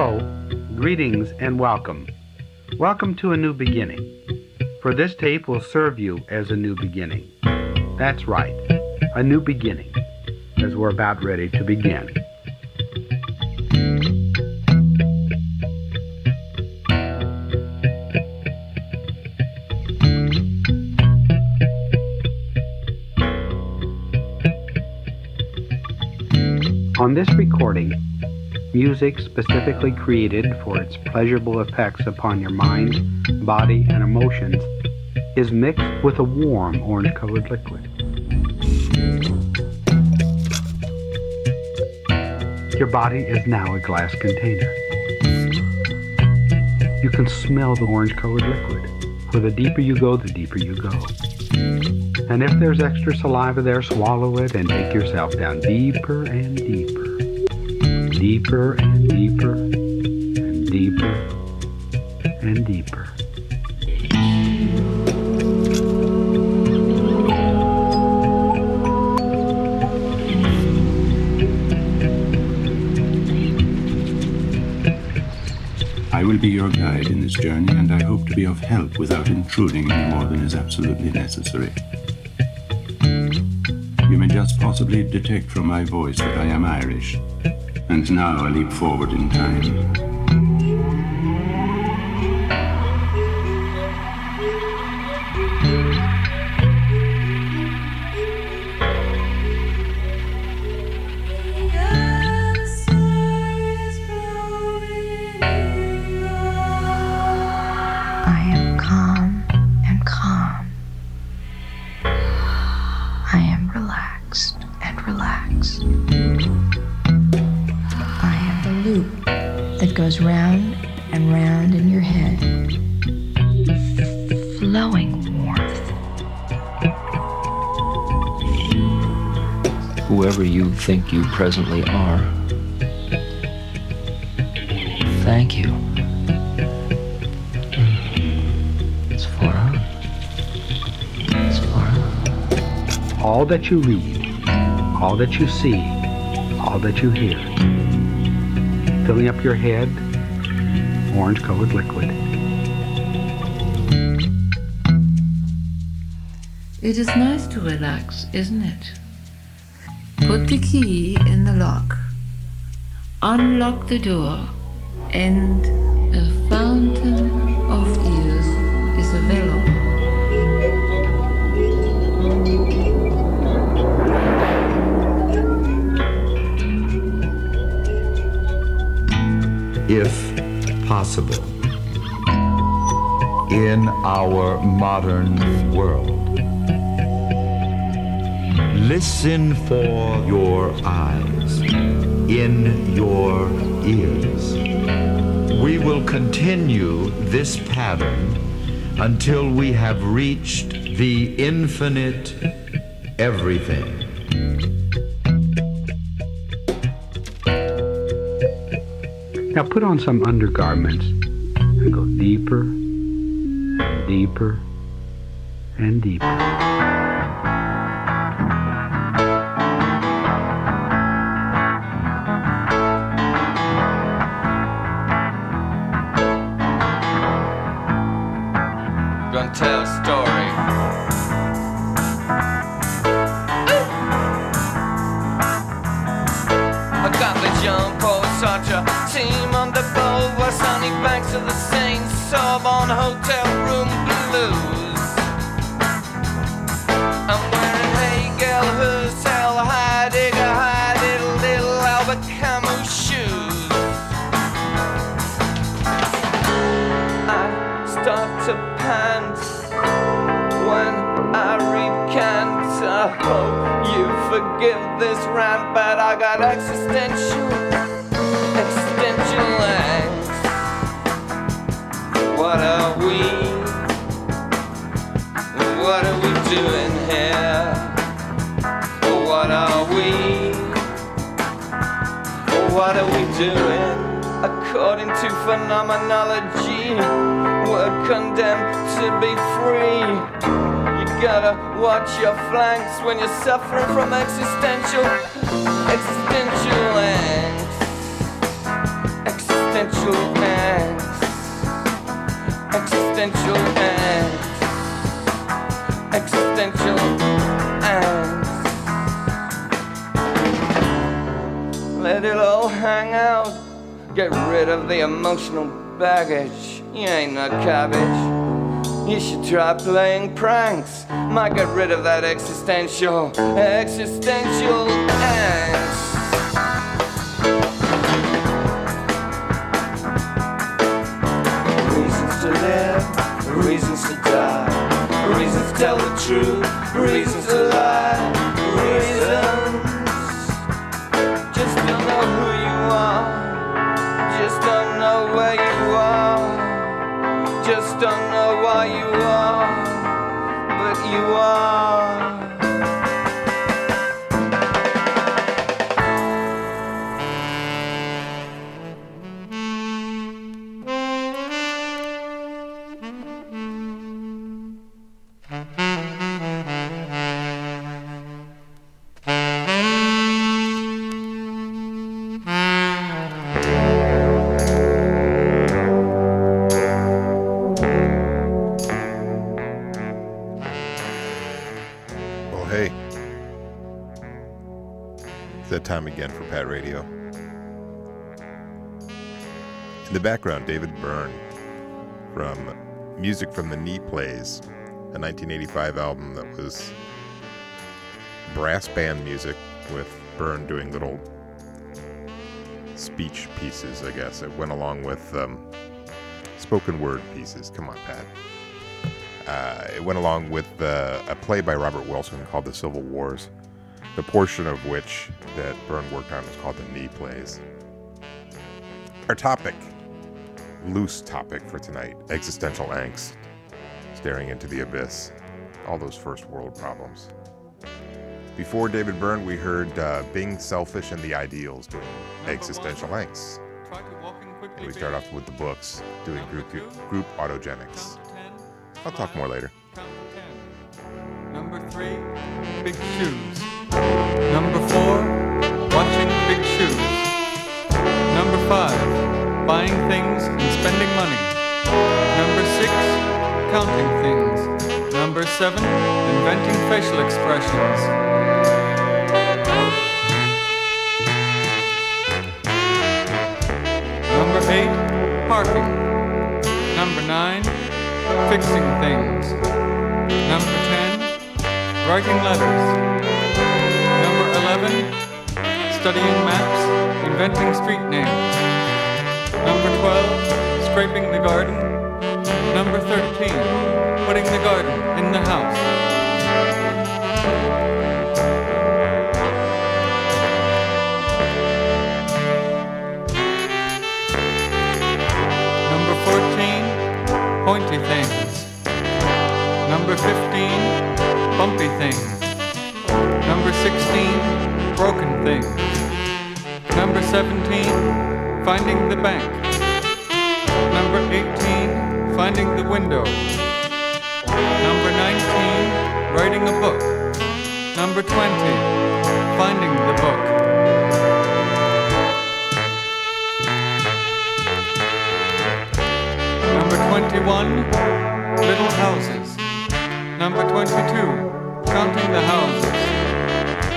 Hello, greetings, and welcome. Welcome to a new beginning. For this tape will serve you as a new beginning. That's right, a new beginning, as we're about ready to begin. On this recording, music specifically created for its pleasurable effects upon your mind, body, and emotions is mixed with a warm orange colored liquid. Your body is now a glass container. You can smell the orange colored liquid. For the deeper you go, the deeper you go. And if there's extra saliva there, swallow it and take yourself down deeper and deeper. Deeper and deeper and deeper and deeper. I will be your guide in this journey, and I hope to be of help without intruding any more than is absolutely necessary. You may just possibly detect from my voice that I am Irish, and now I leap forward in time. I am calm and calm. I am relaxed and relaxed. Goes round and round in your head, flowing warmth. whoever you think you presently are. Thank you. Mm. It's far out. It's far out. All that you read, all that you see, all that you hear, filling up your head, orange colored liquid. It is nice to relax, isn't it? Put the key in the lock, unlock the door, and a fountain of ears is available. If possible, in our modern world. Listen for your eyes, in your ears. We will continue this pattern until we have reached the infinite everything. Now put on some undergarments and go deeper and deeper and deeper. Tell a story. Boat where sunny banks of the Seine sob on hotel room blues. I'm wearing Hegel, Husserl, Heidegger, high little, little Albert Camus shoes. I start to pant when I recant. I hope you forgive this rant, but I got existential What are we? What are we doing here? What are we? What are we doing? According to phenomenology, we're condemned to be free. You gotta watch your flanks when you're suffering from existential, existential angst. existential angst, existential angst, existential angst. Let it all hang out. Get rid of the emotional baggage. You ain't no cabbage. You should try playing pranks. Might get rid of that existential, existential angst. Tell the truth, reasons to lie, the background, David Byrne from Music from the Knee Plays, a 1985 album that was brass band music with Byrne doing little speech pieces, I guess. It went along with um, spoken word pieces. Come on, Pat. Uh, it went along with uh, a play by Robert Wilson called The Civil Wars, the portion of which that Byrne worked on was called The Knee Plays. Our topic, loose topic for tonight, existential angst, staring into the abyss, all those first world problems. Before David Byrne, we heard uh, Bing Selfish and the Ideals doing existential angst. And we start off with the books doing group, group autogenics. I'll talk more later. Number three, big shoes. Number four, watching big shoes. Number five, buying things and spending money. Number six, counting things. Number seven, inventing facial expressions. Number eight, parking. Number nine, fixing things. Number 10, writing letters. Number 11, studying maps, inventing street names. Number 12, scraping the garden. Number 13, putting the garden in the house. Number 14, pointy things. Number 15, bumpy things. Number 16, broken things. Number 17, finding the bank. Number 18, finding the window. Number 19, writing a book. Number 20, finding the book. Number 21, little houses. Number 22, counting the houses.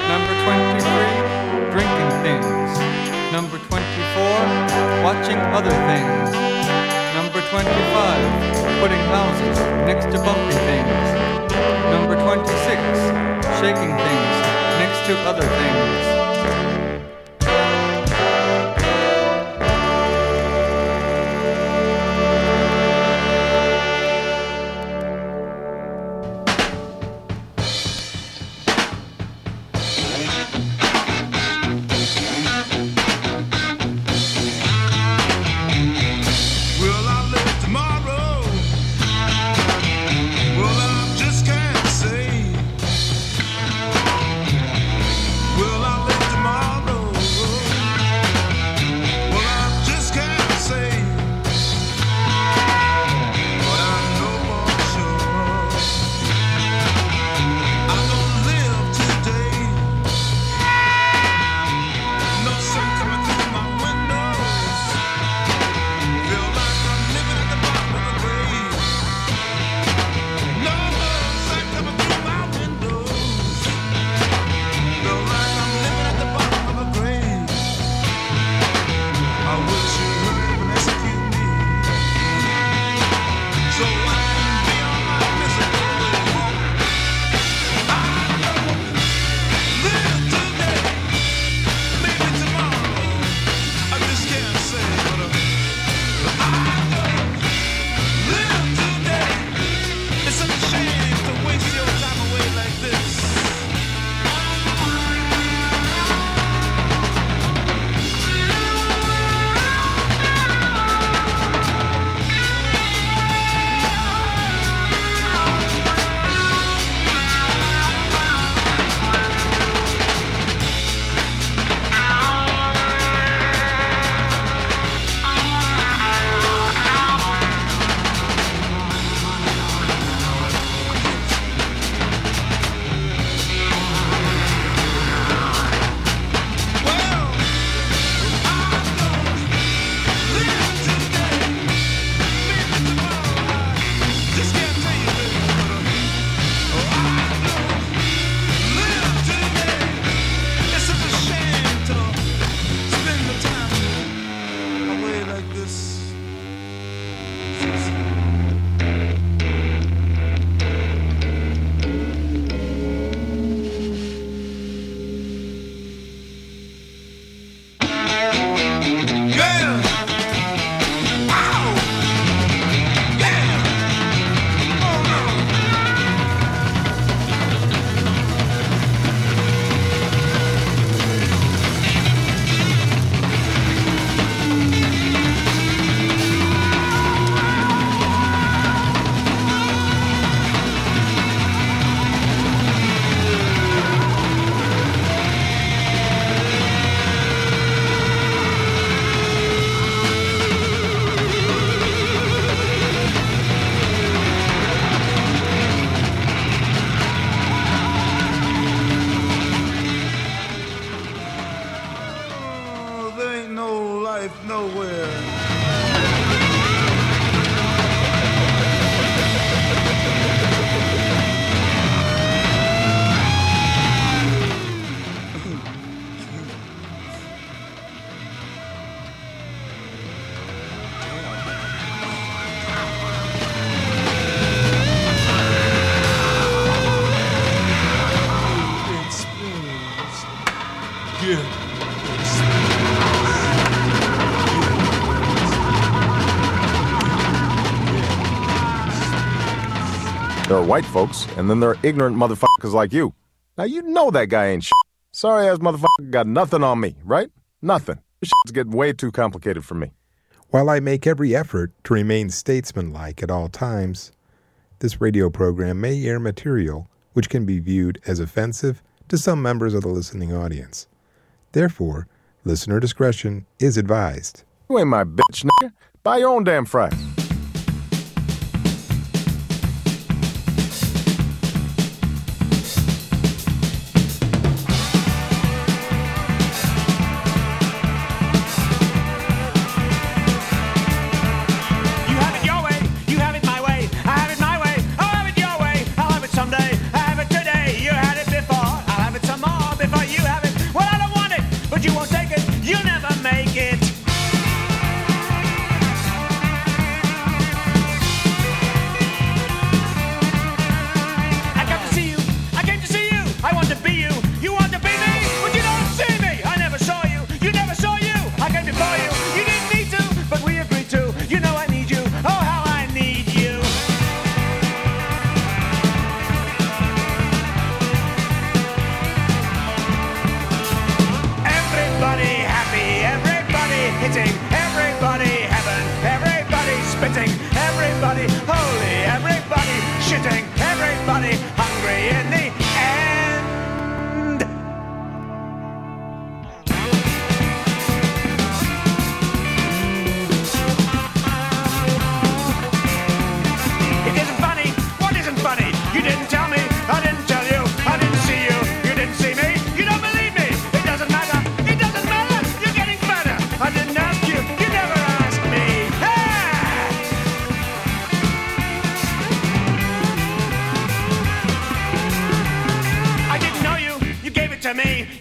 Number 23, drinking things. Number 24, watching other things. Number 25, putting houses next to bumpy things. Number 26, shaking things next to other things. white folks, and then there are ignorant motherfuckers like you. Now you know that guy ain't shit. Sorry ass motherfucker got nothing on me, right? Nothing. This shit's getting way too complicated for me. While I make every effort to remain statesmanlike at all times, this radio program may air material which can be viewed as offensive to some members of the listening audience. Therefore, listener discretion is advised. You ain't my bitch, nigga. Buy your own damn fries. to me.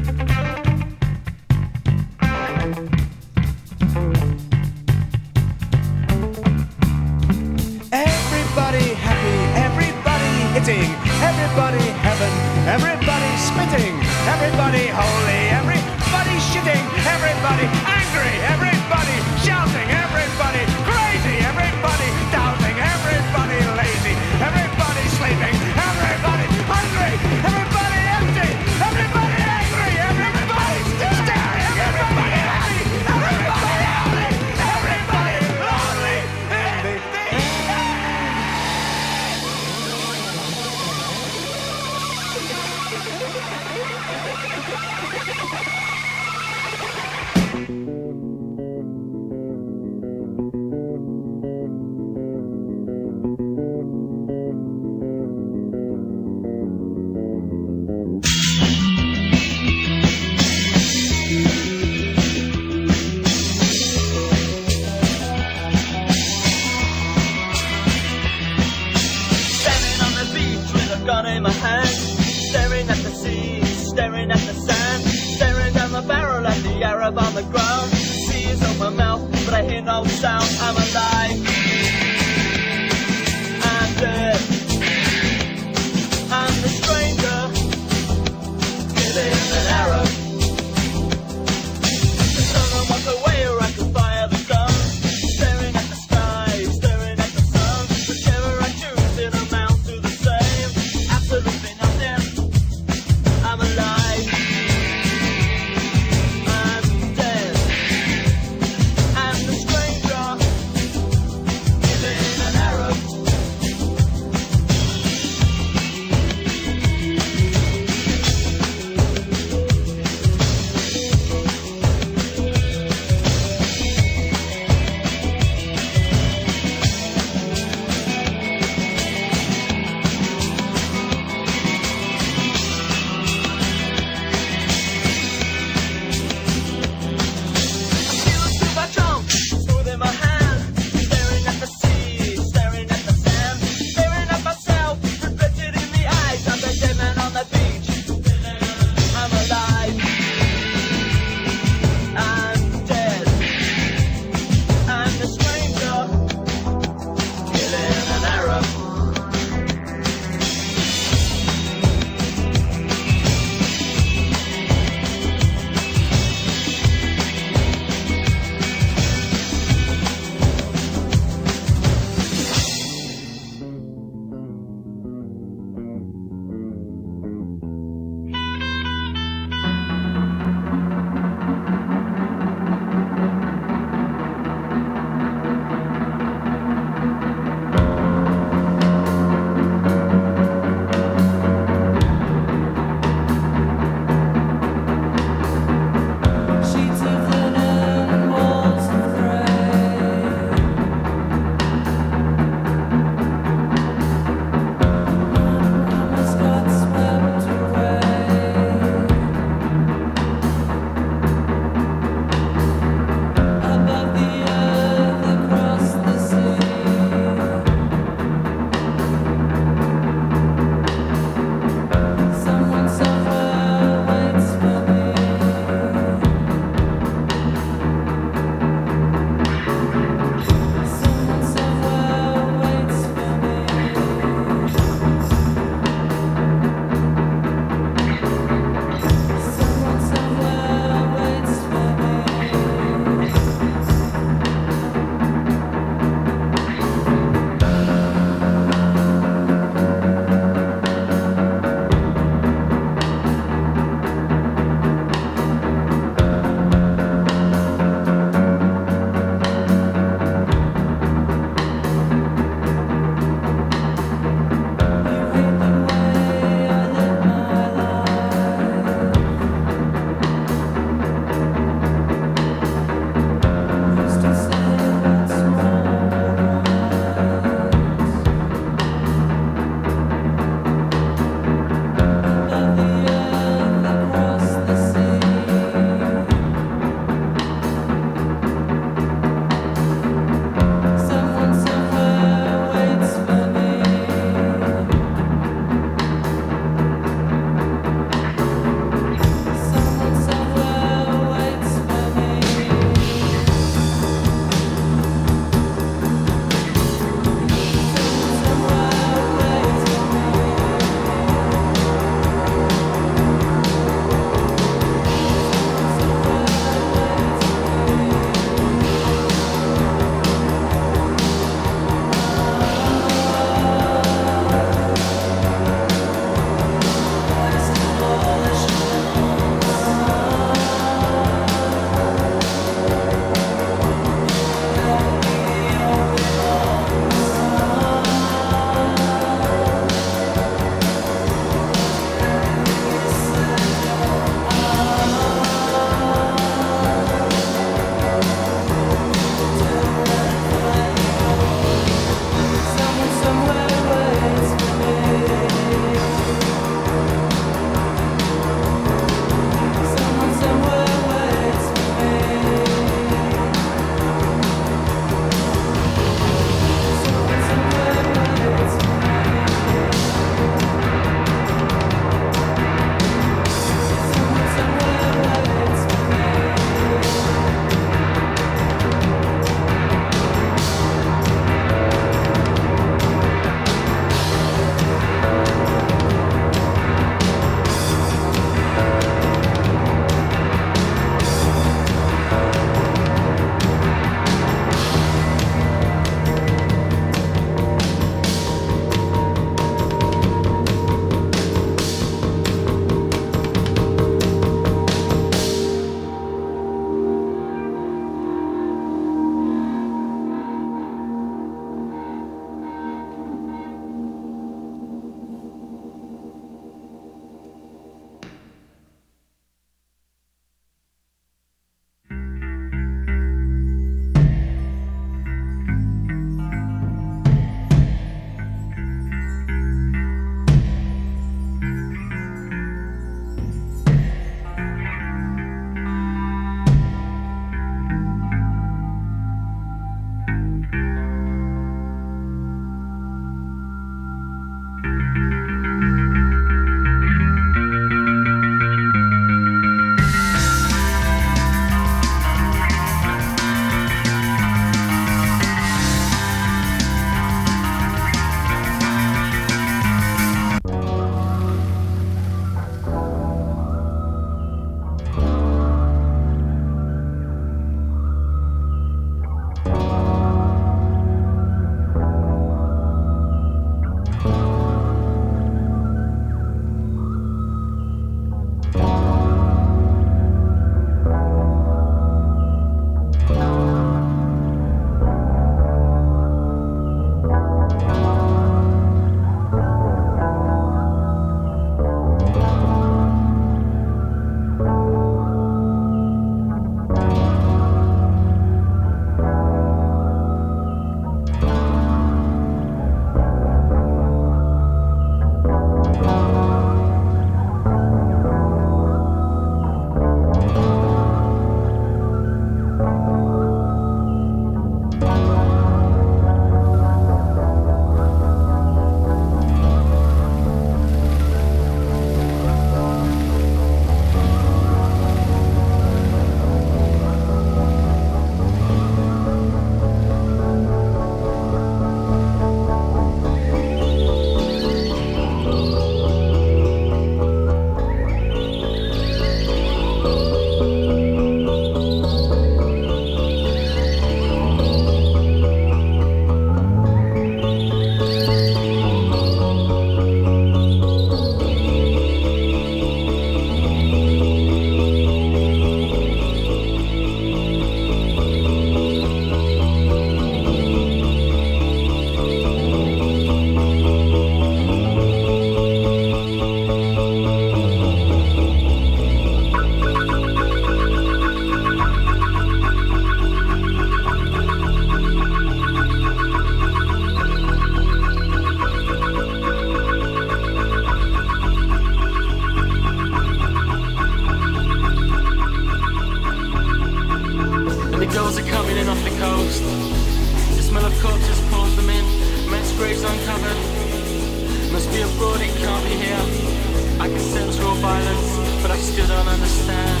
Don't understand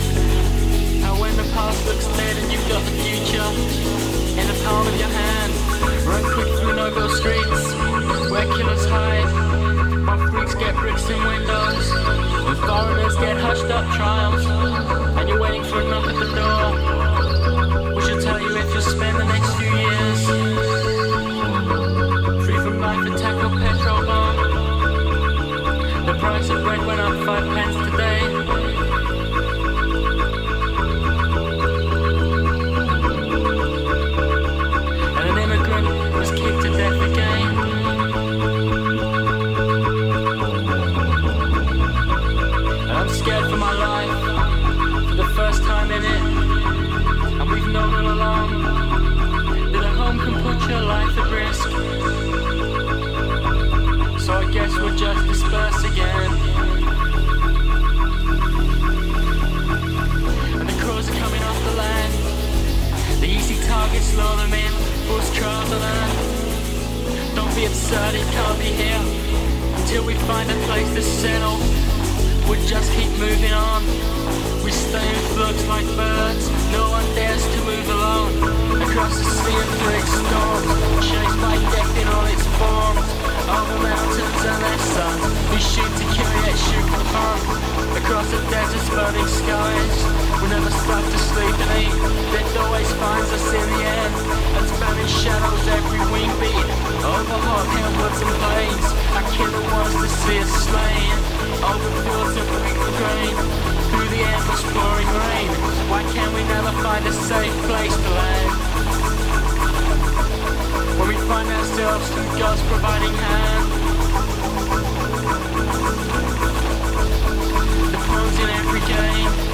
how when the past looks dead and you've got the future in the palm of your hand. Run quick through Noble streets where killers hide, while freaks get bricks in windows, and foreigners get hushed up trials, and you're waiting for a knock at the door. We should tell you if you'll spend the next few years free from life attack or petrol bomb. The price of bread went up five pence today. We'll just disperse again. And the crows are coming off the land. The easy targets lure them in. Force trials on earth. Don't be absurd, it can't be here. Until we find a place to settle. We'll just keep moving on. We stay in flux like birds. No one dares to move alone. Across the sea of brick storms. Chased by death in all its forms. Over mountains and their suns. We shoot to kill yet shoot for fun. Across the desert's burning skies. We never stop to sleep and eat. Death always finds us in the end. And spanning shadows every wing beat. Over hot hillwoods and plains. Our killer wants to see us slain. Over fields of and grain. Through the endless pouring rain. Why can't we never find a safe place to land? Through God's providing hand. The pawns in every game.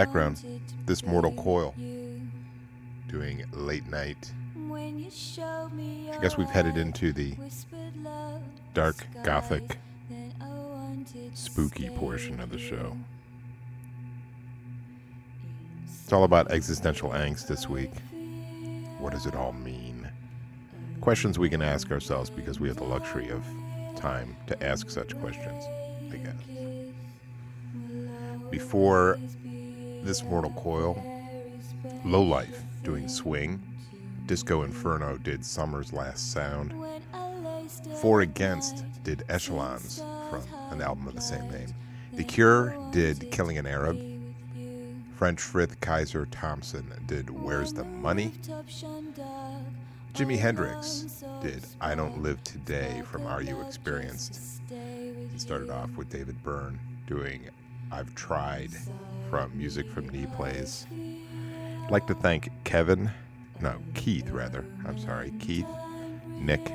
Background, this Mortal Coil doing late night. I guess we've headed into the dark, gothic, spooky portion of the show. It's all about existential angst this week. What does it all mean? Questions we can ask ourselves because we have the luxury of time to ask such questions, I guess. Before this Mortal Coil, Lowlife doing Swing, Disco Inferno did Summer's Last Sound, For Against did Echelons from an album of the same name, The Cure did Killing an Arab, French Frith Kaiser Thompson did Where's the Money, Jimi Hendrix did I Don't Live Today from Are You Experienced. It started off with David Byrne doing I've Tried from Music from Knee Plays. I'd like to thank Kevin, no, Keith rather, I'm sorry, Keith, Nick,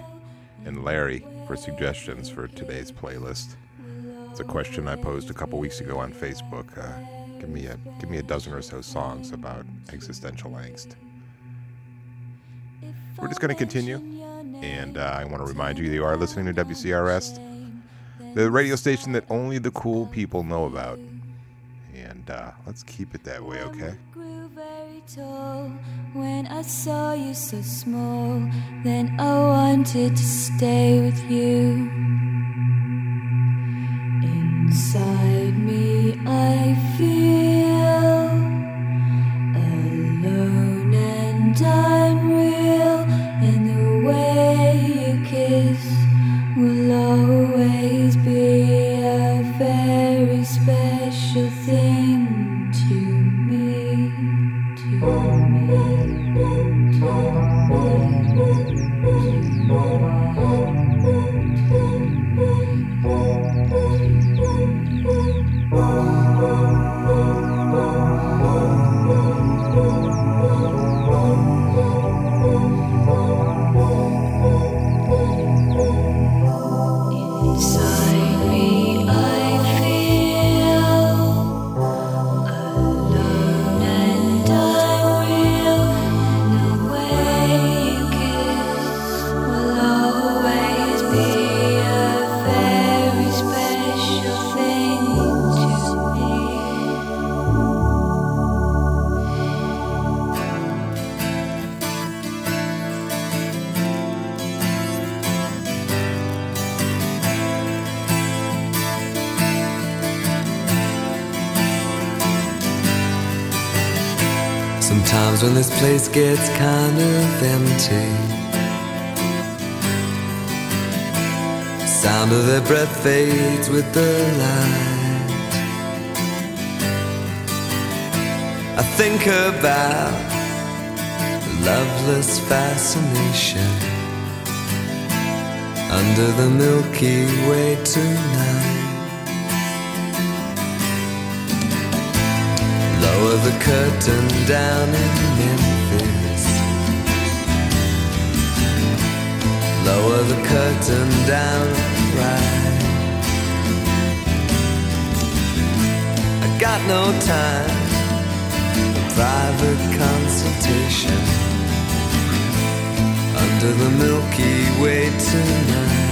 and Larry for suggestions for today's playlist. It's a question I posed a couple weeks ago on Facebook. Uh, give me a give me a dozen or so songs about existential angst. We're just going to continue, and uh, I want to remind you that you are listening to WCRS, the radio station that only the cool people know about. And uh, let's keep it that way, okay? when I saw you so small. Then I wanted to stay with you. Inside me, I feel alone and unreal. Place gets kind of empty, sound of their breath fades with the light. I think about loveless fascination under the Milky Way tonight. Lower the curtain down in. Lower the curtain down right. I got no time for private consultation under the Milky Way tonight.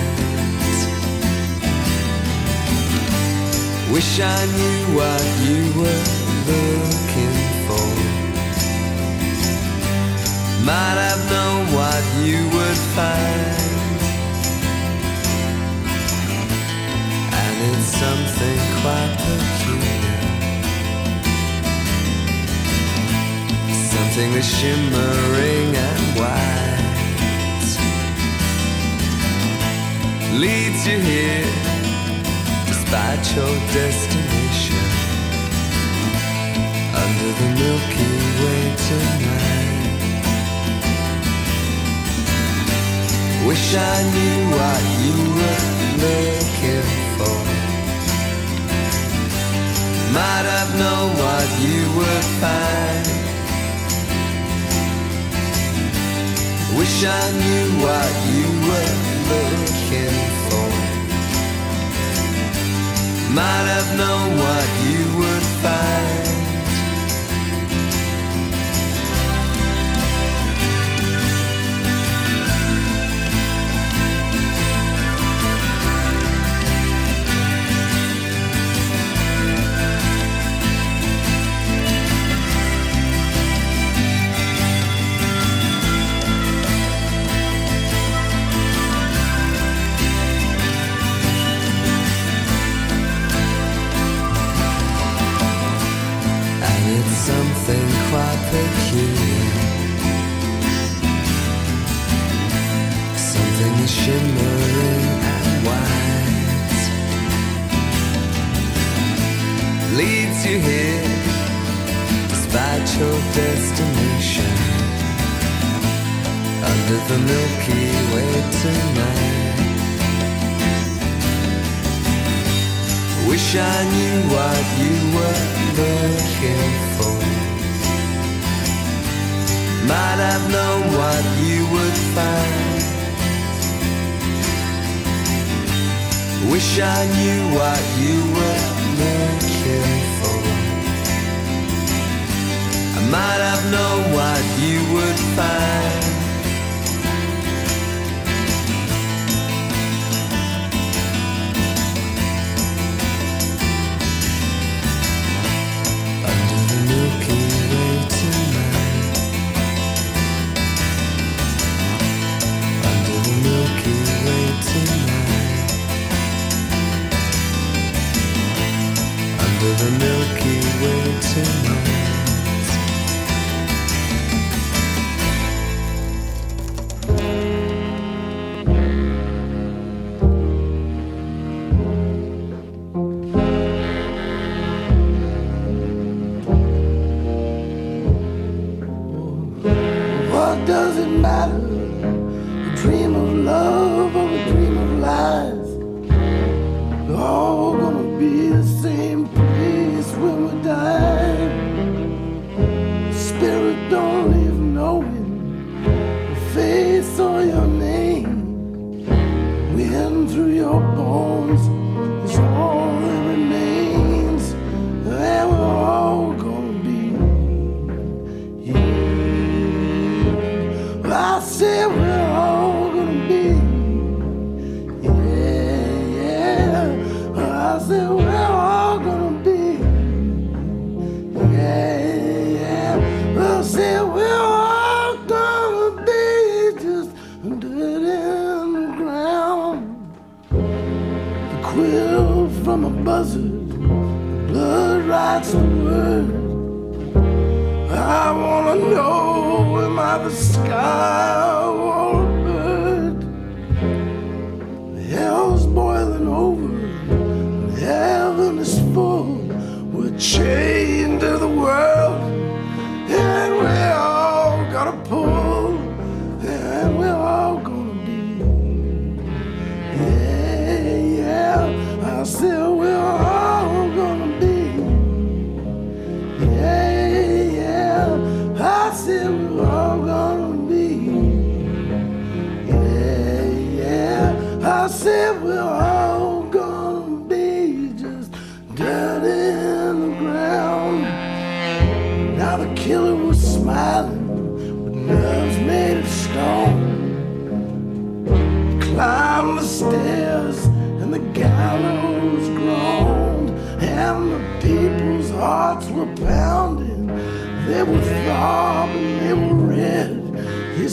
Wish I knew what you were looking for. Might have known what you would find. Something quite peculiar. Something that's shimmering and white. Leads you here despite your destination under the Milky Way tonight. Wish I knew what you were looking for might have known what you would find. Wish I knew what you were looking for. Might have known what you would find. here. Something is shimmering and white. Leads you here despite your destination. Under the Milky Way tonight. Wish I knew what you were looking for might have known what you would find. Wish I knew what you were looking for. I might have known what you would find.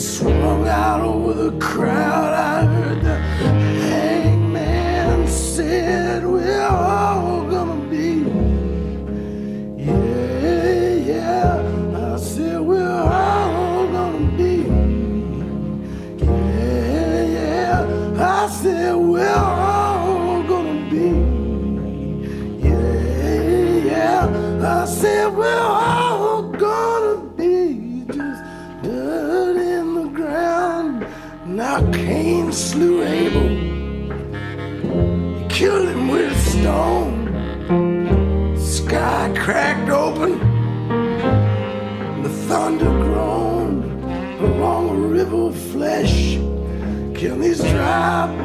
swung out over the crowd. Slew Abel. He killed him with a stone. The sky cracked open. The thunder groaned along a river of flesh. Kill these dry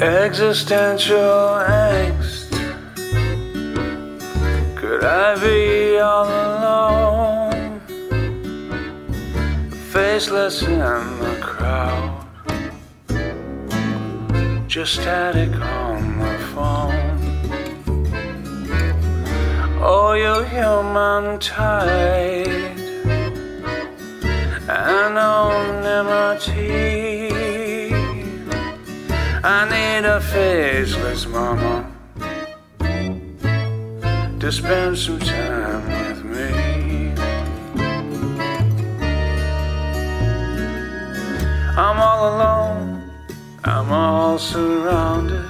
Existential angst. Could I be all alone? Faceless in the crowd. Just static on the phone. Oh, you human tide. Anonymity. I need a faceless mama to spend some time with me. I'm all alone, I'm all surrounded,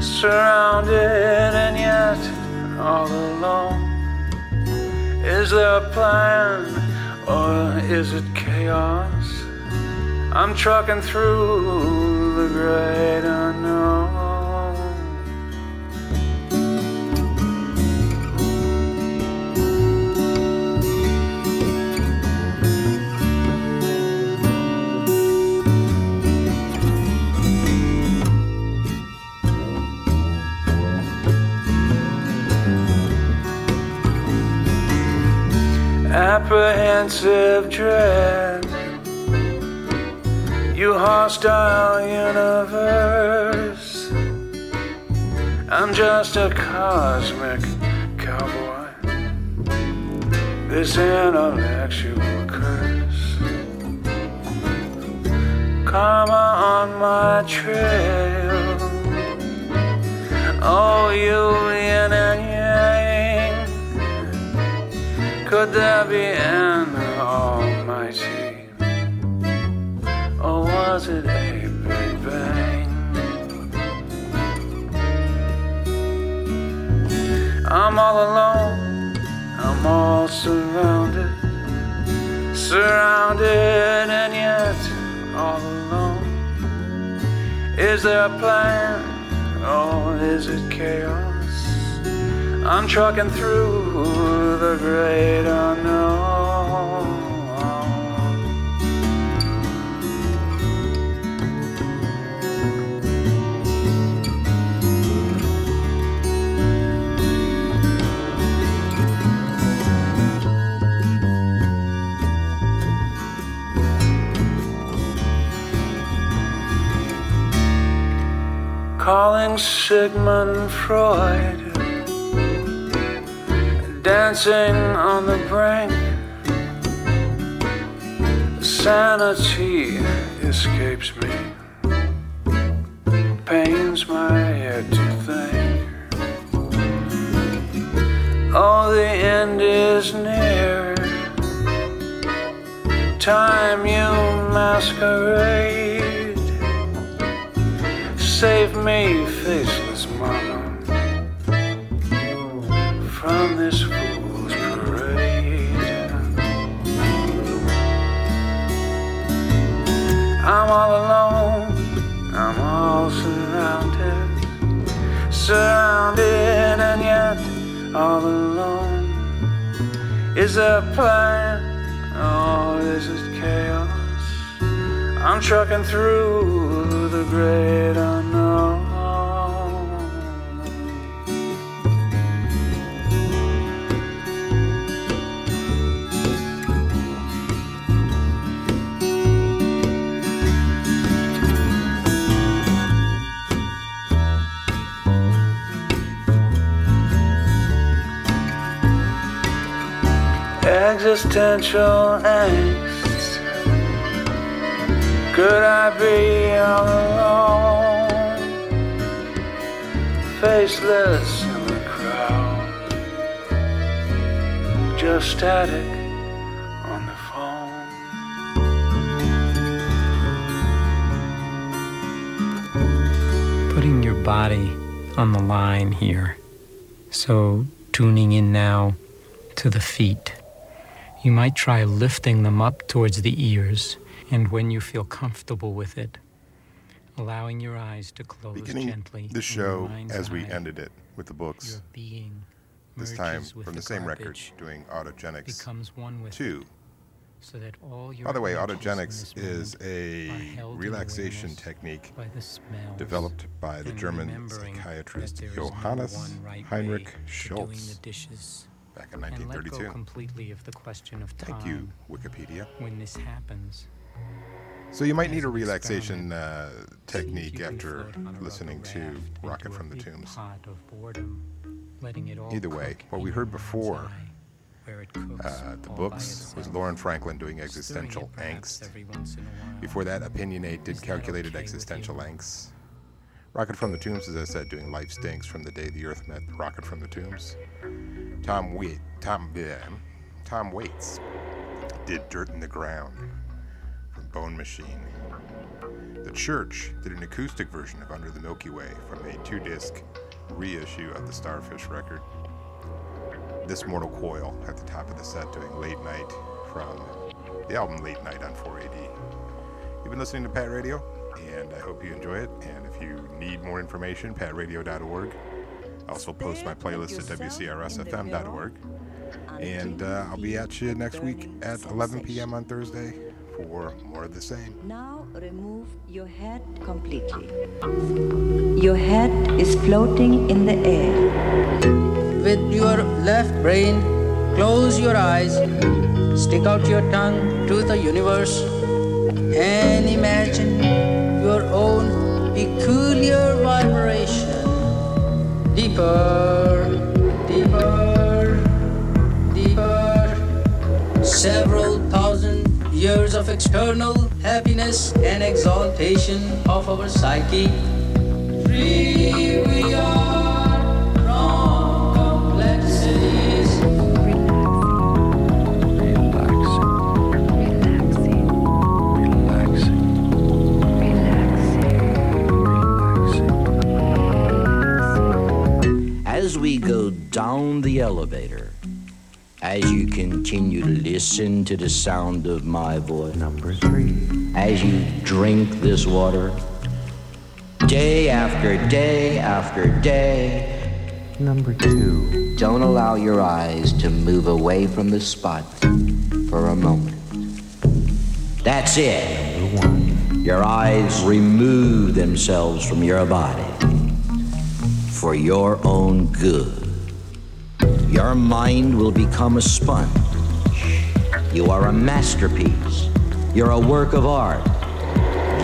surrounded and yet all alone. Is there a plan or is it chaos? I'm trucking through the great unknown. Apprehensive dread you hostile universe. I'm just a cosmic cowboy. This intellectual curse. Karma on my trail. Oh, you yin and yang. Could there be alone, I'm all surrounded, surrounded and yet all alone. Is there a plan or is it chaos? I'm trucking through the great unknown. Calling Sigmund Freud, dancing on the brink. Sanity escapes me, pains my head to think. Oh, the end is near. Time you masquerade save me, faceless mama, from this fool's parade. I'm all alone, I'm all surrounded, surrounded and yet all alone. Is there a plan or is it chaos? I'm trucking through the great unknown. Existential angst. Could I be alone? Faceless in the crowd. Just static on the phone. putting your body on the line here. So, tuning in now to the feet. You might try lifting them up towards the ears, and when you feel comfortable with it, allowing your eyes to close Beginning gently. the show as we eye, ended it with the books. This time from the, same record, doing Autogenics becomes one with 2. so that all your By the way, Autogenics is a are held in relaxation technique by the smells developed by the German psychiatrist Johannes right Heinrich Schultz the back in and let go 1932. completely of the question of time Thank you, Wikipedia. when this happens So you might need a relaxation uh, technique after float on a listening to Rocket from the Tombs. pot of boredom, letting it all Either way, what we heard before, eye, where it cooks uh, the books, was Loren Franklin doing existential angst. every once in a while. Before that, Opinion8 did calculated existential angst. Rocket from the Tombs, as I said, doing Life Stinks from the day the Earth met Rocket from the Tombs. Tom Wait, Tom, yeah, Tom Waits did Dirt in the Ground Bone Machine. The Church did an acoustic version of Under the Milky Way from a two-disc reissue of the Starfish record. This Mortal Coil at the top of the set doing Late Night from the album Late Night on 4AD. You've been listening to Pat Radio, and I hope you enjoy it. And if you need more information, patradio.org. I also post my playlist at WCRSFM.org. And uh, I'll be at you next week at 11 p.m. on Thursday for more of the same. Now remove your head completely. Your head is floating in the air. With your left brain, close your eyes, stick out your tongue to the universe, and imagine your own peculiar vibration. Deeper, deeper, deeper. Several thousand years of external happiness and exaltation of our psyche. Free we are from complexities. Relaxing. Relaxing. Relaxing. Relaxing. Relaxing. As we go down the elevator, as you continue to listen to the sound of my voice, number three, as you drink this water, day after day after day, number two, don't allow your eyes to move away from the spot for a moment. That's it. Number one, your eyes remove themselves from your body for your own good. Your mind will become a sponge. You are a masterpiece. You're a work of art.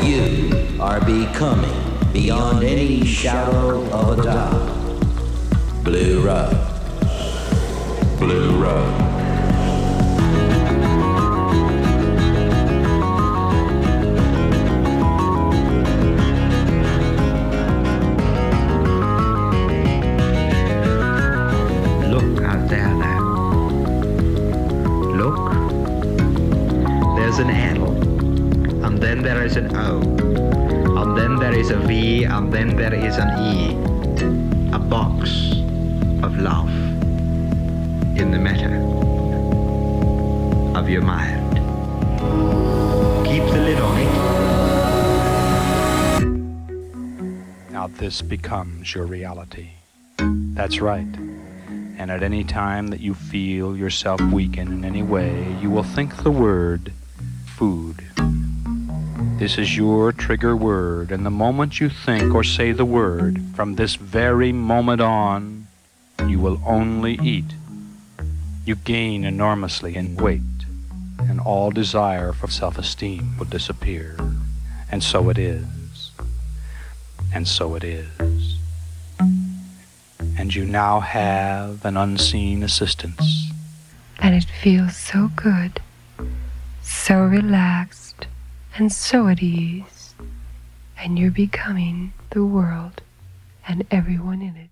You are becoming, beyond any shadow of a doubt, Blue Rose. Blue Rose. Is an O, and then there is a V, and then there is an E. A box of love in the matter of your mind. Keep the lid on it. Now this becomes your reality. That's right. And at any time that you feel yourself weaken in any way, you will think the word food. This is your trigger word, and the moment you think or say the word, from this very moment on, you will only eat. You gain enormously in weight, and all desire for self esteem will disappear. And so it is. And so it is and you now have an unseen assistance. And it feels so good, so relaxed, and so at ease. And you're becoming the world and everyone in it.